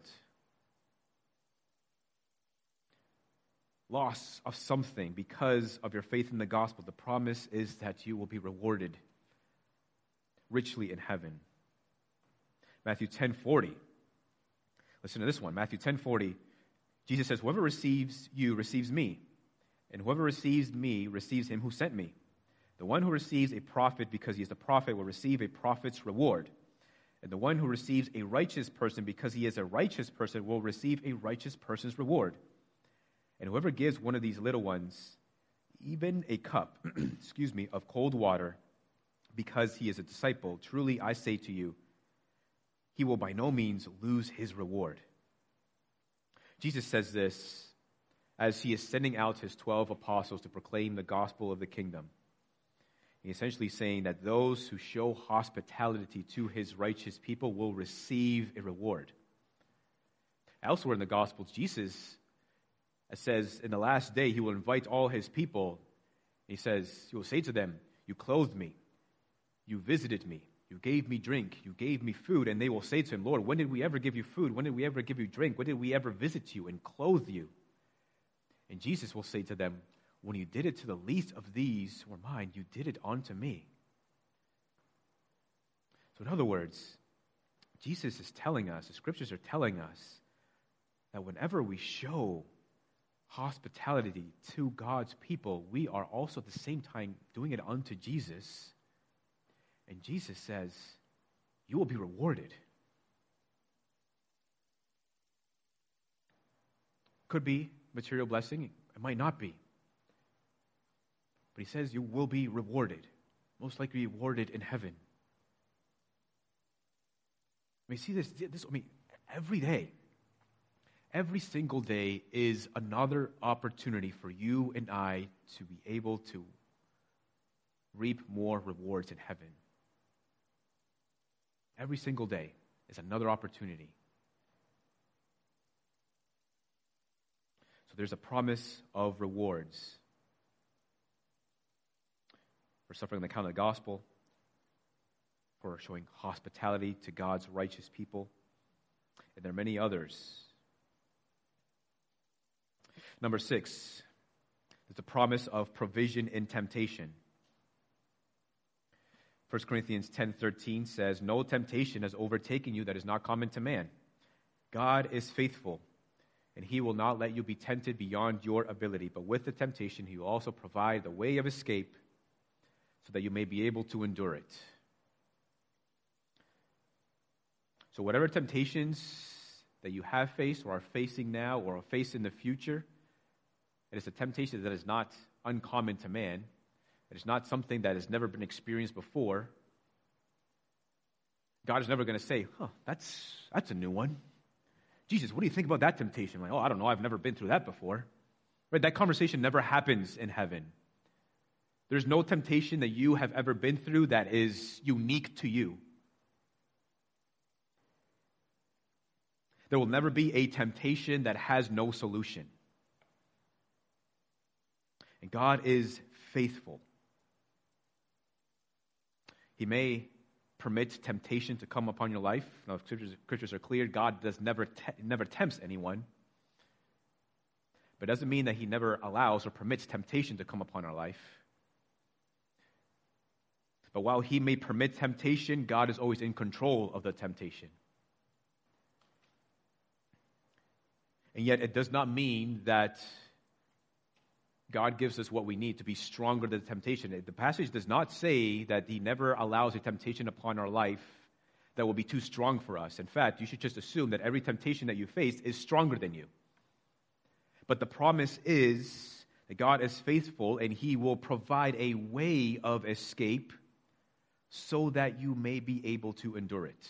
loss of something because of your faith in the gospel, the promise is that you will be rewarded richly in heaven. Matthew 10:40. Listen to this one. Matthew 10:40. Jesus says, "Whoever receives you receives me, and whoever receives me receives him who sent me. The one who receives a prophet because he is a prophet will receive a prophet's reward." And the one who receives a righteous person because he is a righteous person will receive a righteous person's reward. And whoever gives one of these little ones even a cup, (clears throat) excuse me, of cold water because he is a disciple, truly I say to you, he will by no means lose his reward. Jesus says this as he is sending out his 12 apostles to proclaim the gospel of the kingdom. Essentially saying that those who show hospitality to his righteous people will receive a reward. Elsewhere in the Gospels, Jesus uh, says, In the last day, he will invite all his people. He says, He will say to them, You clothed me, you visited me. You gave me drink. You gave me food. And they will say to him, Lord, when did we ever give you food? When did we ever give you drink? When did we ever visit you and clothe you? And Jesus will say to them, When you did it to the least of these who are mine, you did it unto me. So, in other words, Jesus is telling us, the scriptures are telling us, that whenever we show hospitality to God's people, we are also at the same time doing it unto Jesus and Jesus says, You will be rewarded. Could be material blessing, it might not be. But he says you will be rewarded, most likely rewarded in heaven. I mean, see this, this I mean, every day, every single day is another opportunity for you and I to be able to reap more rewards in heaven. Every single day is another opportunity. So there's a promise of rewards for suffering on account of the gospel, for showing hospitality to God's righteous people, and there are many others. Number six, there's a promise of provision in temptation. 1 Corinthians 10:13 says, "No temptation has overtaken you that is not common to man. God is faithful, and he will not let you be tempted beyond your ability, but with the temptation he will also provide the way of escape so that you may be able to endure it." So whatever temptations that you have faced or are facing now or are faced in the future, it is a temptation that is not uncommon to man it is not something that has never been experienced before. God is never going to say, huh, that's, that's a new one. Jesus, what do you think about that temptation? Like, oh, I don't know. I've never been through that before. Right? That conversation never happens in heaven. There's no temptation that you have ever been through that is unique to you. There will never be a temptation that has no solution. And God is faithful. He may permit temptation to come upon your life. Now, if scriptures, scriptures are clear, God does never, te- never tempts anyone. But it doesn't mean that He never allows or permits temptation to come upon our life. But while He may permit temptation, God is always in control of the temptation. And yet, it does not mean that God gives us what we need to be stronger than the temptation. The passage does not say that He never allows a temptation upon our life that will be too strong for us. In fact, you should just assume that every temptation that you face is stronger than you. But the promise is that God is faithful and He will provide a way of escape so that you may be able to endure it.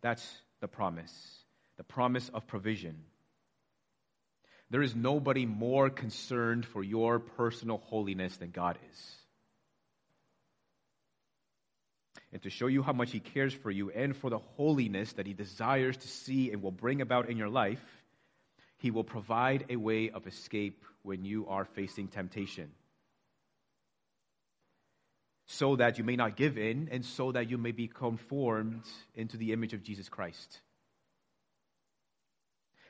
That's the promise, the promise of provision. There is nobody more concerned for your personal holiness than God is. And to show you how much He cares for you and for the holiness that He desires to see and will bring about in your life, He will provide a way of escape when you are facing temptation. So that you may not give in and so that you may be conformed into the image of Jesus Christ.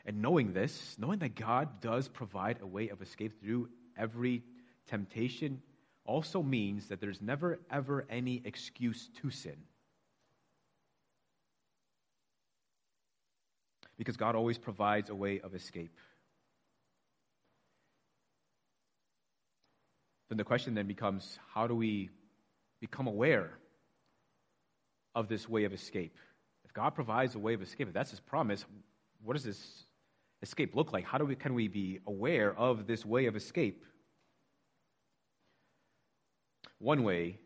And knowing this, knowing that God does provide a way of escape through every temptation, also means that there's never, ever any excuse to sin. Because God always provides a way of escape. Then the question then becomes how do we become aware of this way of escape? If God provides a way of escape, if that's his promise, what does this escape look like? How do we, can we be aware of this way of escape? One way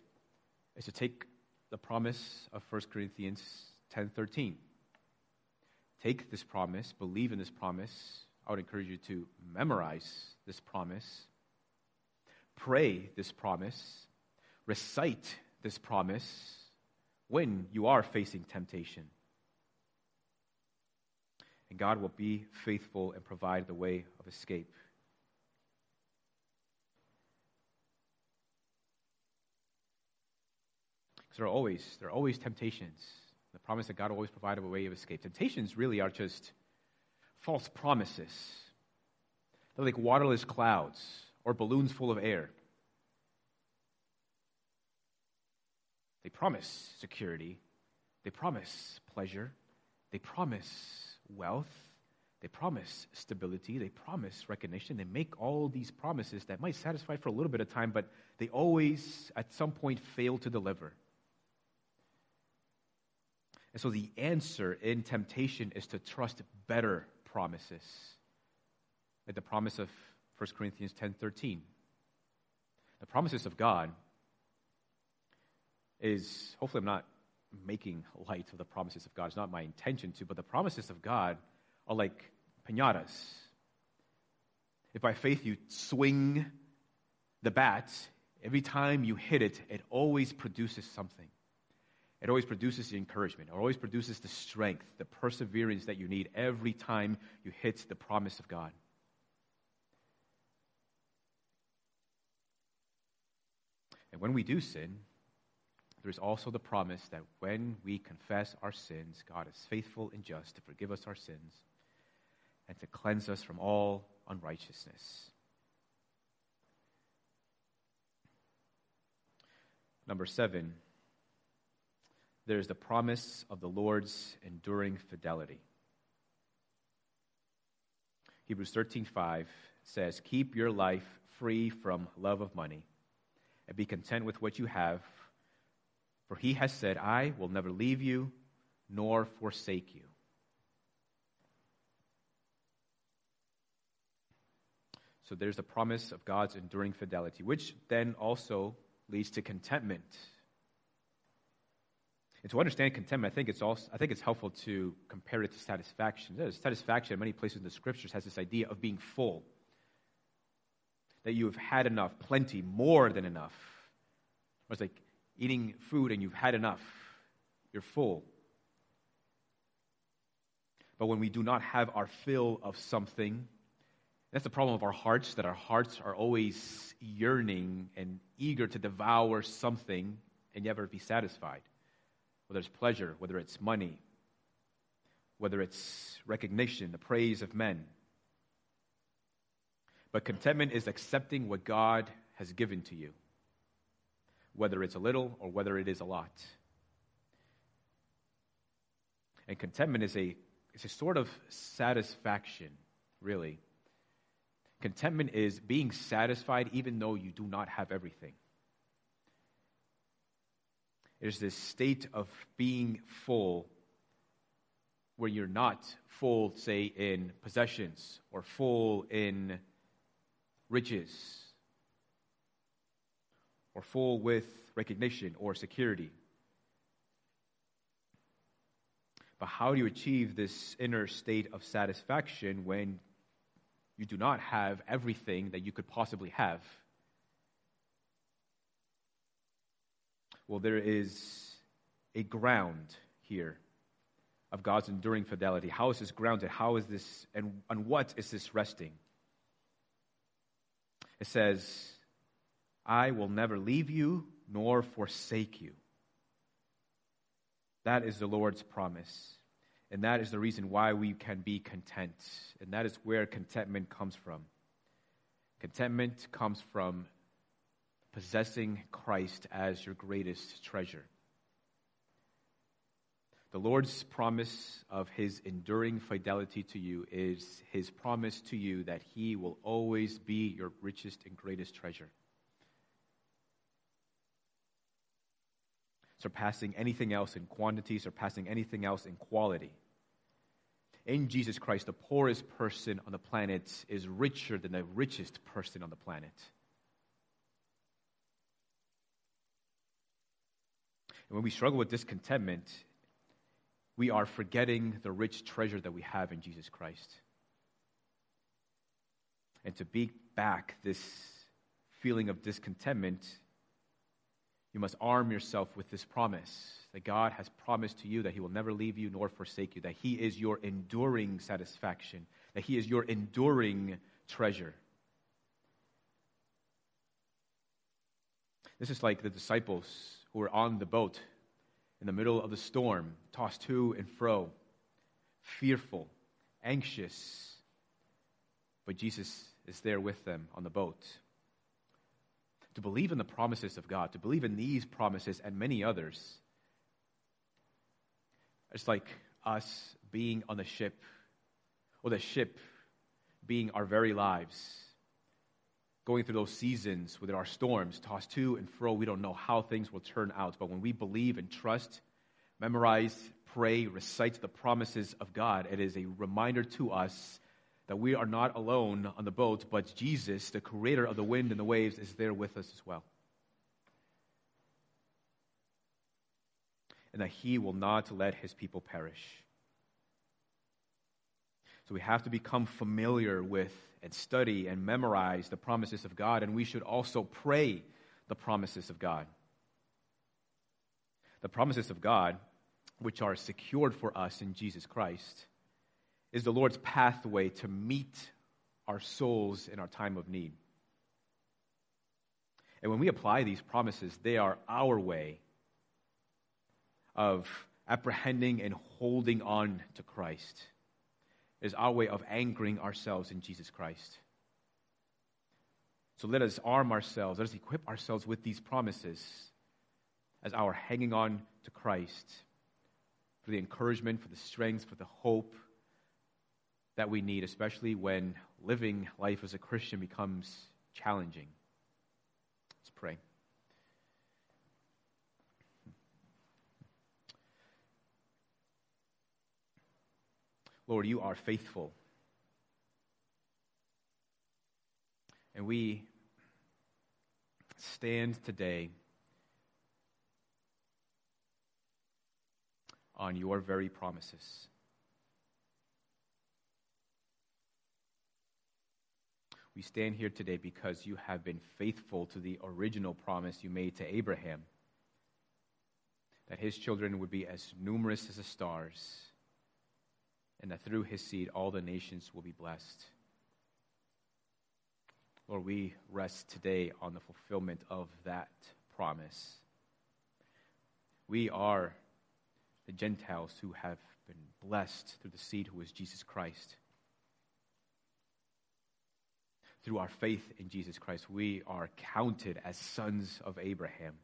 is to take the promise of 1 Corinthians 10:13. Take this promise, believe in this promise. I would encourage you to memorize this promise. Pray this promise. Recite this promise when you are facing temptation and God will be faithful and provide the way of escape. Because there are always there are always temptations. The promise that God will always provide a way of escape. Temptations really are just false promises. They're like waterless clouds or balloons full of air. They promise security. They promise pleasure. They promise wealth, they promise stability, they promise recognition, they make all these promises that might satisfy for a little bit of time, but they always, at some point, fail to deliver. And so the answer in temptation is to trust better promises. Like the promise of 1 Corinthians 10:13. The promises of God is hopefully I'm not making light of the promises of God. It's not my intention to, but the promises of God are like pinatas. If by faith you swing the bat, every time you hit it, it always produces something. It always produces the encouragement. It always produces the strength, the perseverance that you need every time you hit the promise of God. And when we do sin, there's also the promise that when we confess our sins, God is faithful and just to forgive us our sins and to cleanse us from all unrighteousness. Number seven, there's the promise of the Lord's enduring fidelity. Hebrews 13:5 says, "Keep your life free from love of money and be content with what you have, for he has said, I will never leave you nor forsake you. So there's the promise of God's enduring fidelity, which then also leads to contentment. And to understand contentment, I think it's also I think it's helpful to compare it to satisfaction. Satisfaction in many places in the scriptures has this idea of being full. That you have had enough, plenty, more than enough. It's like eating food and you've had enough, you're full. But when we do not have our fill of something, that's the problem of our hearts, that our hearts are always yearning and eager to devour something and never be satisfied. Whether it's pleasure, whether it's money, whether it's recognition, the praise of men. But contentment is accepting what God has given to you whether it's a little or whether it is a lot. And contentment is a, it's a sort of satisfaction, really. Contentment is being satisfied even though you do not have everything. There's this state of being full where you're not full, say, in possessions or full in riches or full with recognition or security. But how do you achieve this inner state of satisfaction when you do not have everything that you could possibly have? Well, there is a ground here of God's enduring fidelity. How is this grounded? How is this, and on what is this resting? It says, I will never leave you nor forsake you. That is the Lord's promise. And that is the reason why we can be content. And that is where contentment comes from. Contentment comes from possessing Christ as your greatest treasure. The Lord's promise of his enduring fidelity to you is his promise to you that he will always be your richest and greatest treasure. Surpassing anything else in quantity, surpassing anything else in quality. In Jesus Christ, the poorest person on the planet is richer than the richest person on the planet. And when we struggle with discontentment, we are forgetting the rich treasure that we have in Jesus Christ. And to beat back this feeling of discontentment, you must arm yourself with this promise that God has promised to you that He will never leave you nor forsake you, that He is your enduring satisfaction, that He is your enduring treasure. This is like the disciples who were on the boat in the middle of the storm, tossed to and fro, fearful, anxious. But Jesus is there with them on the boat. To believe in the promises of God, to believe in these promises and many others, it's like us being on the ship, or the ship being our very lives going through those seasons there are storms, tossed to and fro. We don't know how things will turn out. But when we believe and trust, memorize, pray, recite the promises of God, it is a reminder to us that we are not alone on the boat, but Jesus, the creator of the wind and the waves, is there with us as well. And that he will not let his people perish. So we have to become familiar with and study and memorize the promises of God, and we should also pray the promises of God. The promises of God, which are secured for us in Jesus Christ, is the Lord's pathway to meet our souls in our time of need. And when we apply these promises, they are our way of apprehending and holding on to Christ is our way of anchoring ourselves in Jesus Christ. So let us arm ourselves, let us equip ourselves with these promises as our hanging on to Christ for the encouragement, for the strength, for the hope that we need, especially when living life as a Christian becomes challenging. Let's pray. Lord, you are faithful. And we stand today on your very promises. We stand here today because you have been faithful to the original promise you made to Abraham that his children would be as numerous as the stars and that through his seed all the nations will be blessed. Lord, we rest today on the fulfillment of that promise. We are the Gentiles who have been blessed through the seed who is Jesus Christ. Through our faith in Jesus Christ, we are counted as sons of Abraham.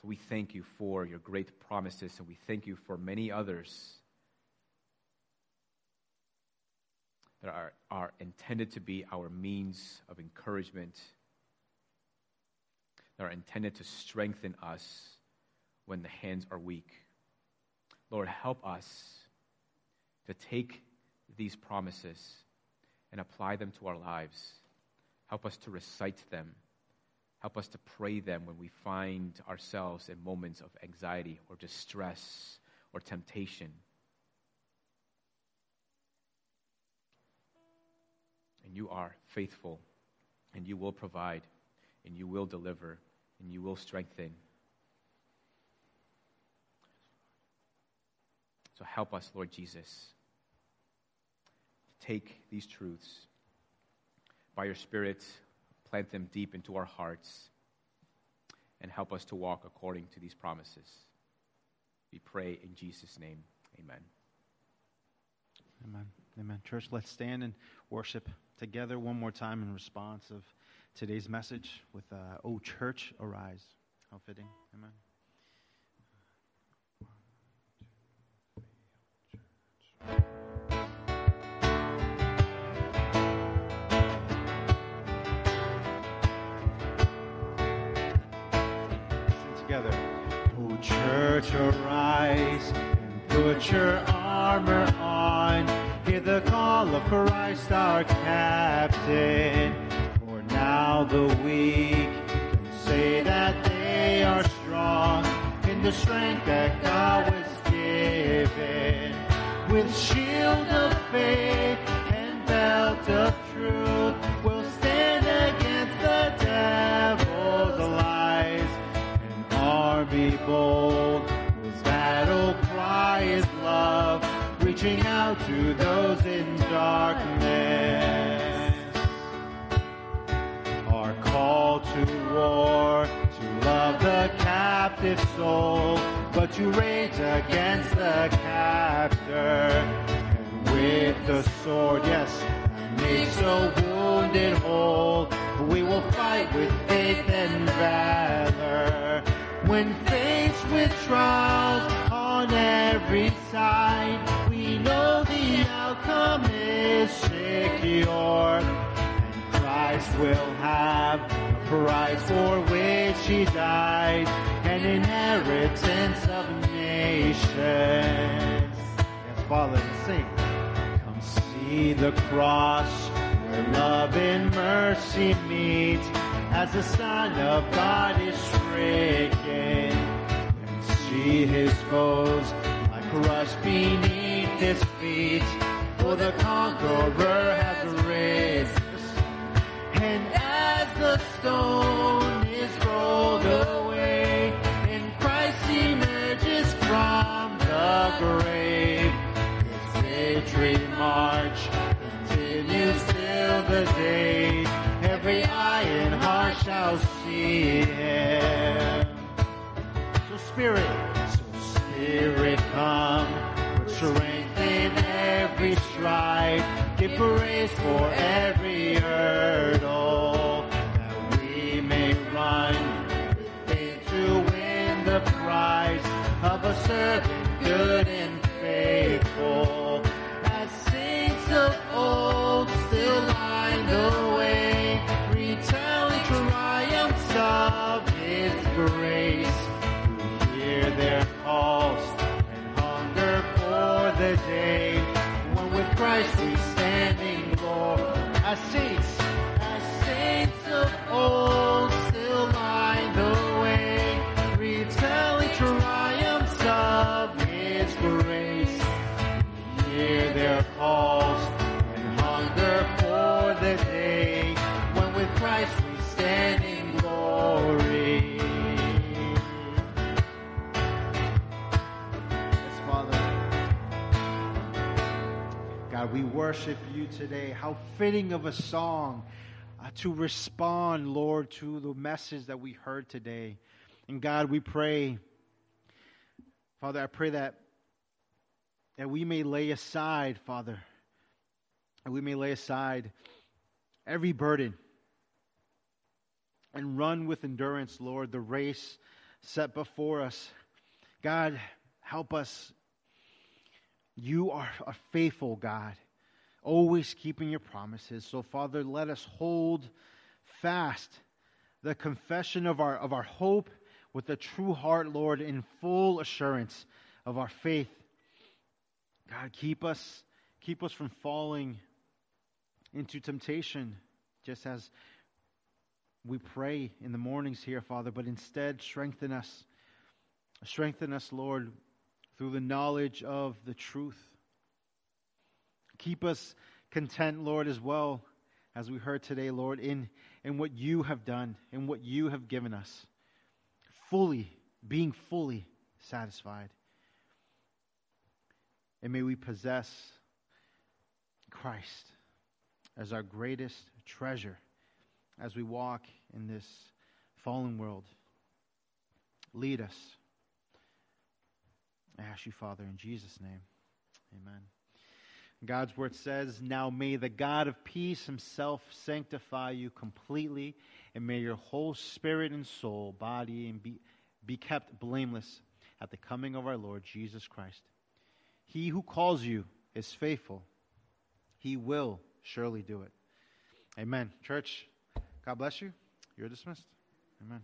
So we thank you for your great promises, and we thank you for many others that are, are intended to be our means of encouragement, that are intended to strengthen us when the hands are weak. Lord, help us to take these promises and apply them to our lives. Help us to recite them. Help us to pray them when we find ourselves in moments of anxiety or distress or temptation. And you are faithful, and you will provide, and you will deliver, and you will strengthen. So help us, Lord Jesus, take these truths by your Spirit, plant them deep into our hearts, and help us to walk according to these promises. We pray in Jesus' name. Amen. Amen. Amen. Church, let's stand and worship together one more time in response of today's message with uh, "O Church, Arise." How fitting. Amen. Church, arise and put your armor on. Hear the call of Christ our captain. For now the weak can say that they are strong in the strength that God was given. With shield of faith and belt of truth, we'll stand bold whose battle cry is love, reaching out to those in darkness. Our call to war, to love the captive soul, but to rage against the captor. And with the sword, yes, makes the wounded whole, we will fight with faith and valor. When faced with trials on every side, we know the outcome is secure. And Christ will have a prize for which he died, an inheritance of nations. Yes, Father, sing. Come see the cross where love and mercy meet as the Son of God is stricken. And see his foes lie crushed beneath his feet, for the conqueror has risen. And as the stone is rolled away, and Christ emerges from the grave, his victory march continues till the day every eye shall see him. So Spirit, so Spirit come, put strength in every stride, give grace for every hurdle, that we may run to win the prize of a servant good and faithful. When with Christ we stand in glory. As saints, as saints of old still line the way, retelling triumphs of His grace. We hear their calls worship you today. How fitting of a song uh, to respond, Lord, to the message that we heard today. And God, we pray, Father, I pray that that we may lay aside, Father, and we may lay aside every burden and run with endurance, Lord, the race set before us. God, help us. You are a faithful God, always keeping your promises. So, Father, let us hold fast the confession of our, of our hope with a true heart, Lord, in full assurance of our faith. God, keep us, keep us from falling into temptation, just as we pray in the mornings here, Father, but instead strengthen us. Strengthen us, Lord, through the knowledge of the truth. Keep us content, Lord, as well, as we heard today, Lord, in, in what you have done, in what you have given us. Fully, being fully satisfied. And may we possess Christ as our greatest treasure as we walk in this fallen world. Lead us. I ask you, Father, in Jesus' name. Amen. God's word says, Now may the God of peace himself sanctify you completely, and may your whole spirit and soul, body, and be, be kept blameless at the coming of our Lord Jesus Christ. He who calls you is faithful. He will surely do it. Amen. Church, God bless you. You're dismissed. Amen.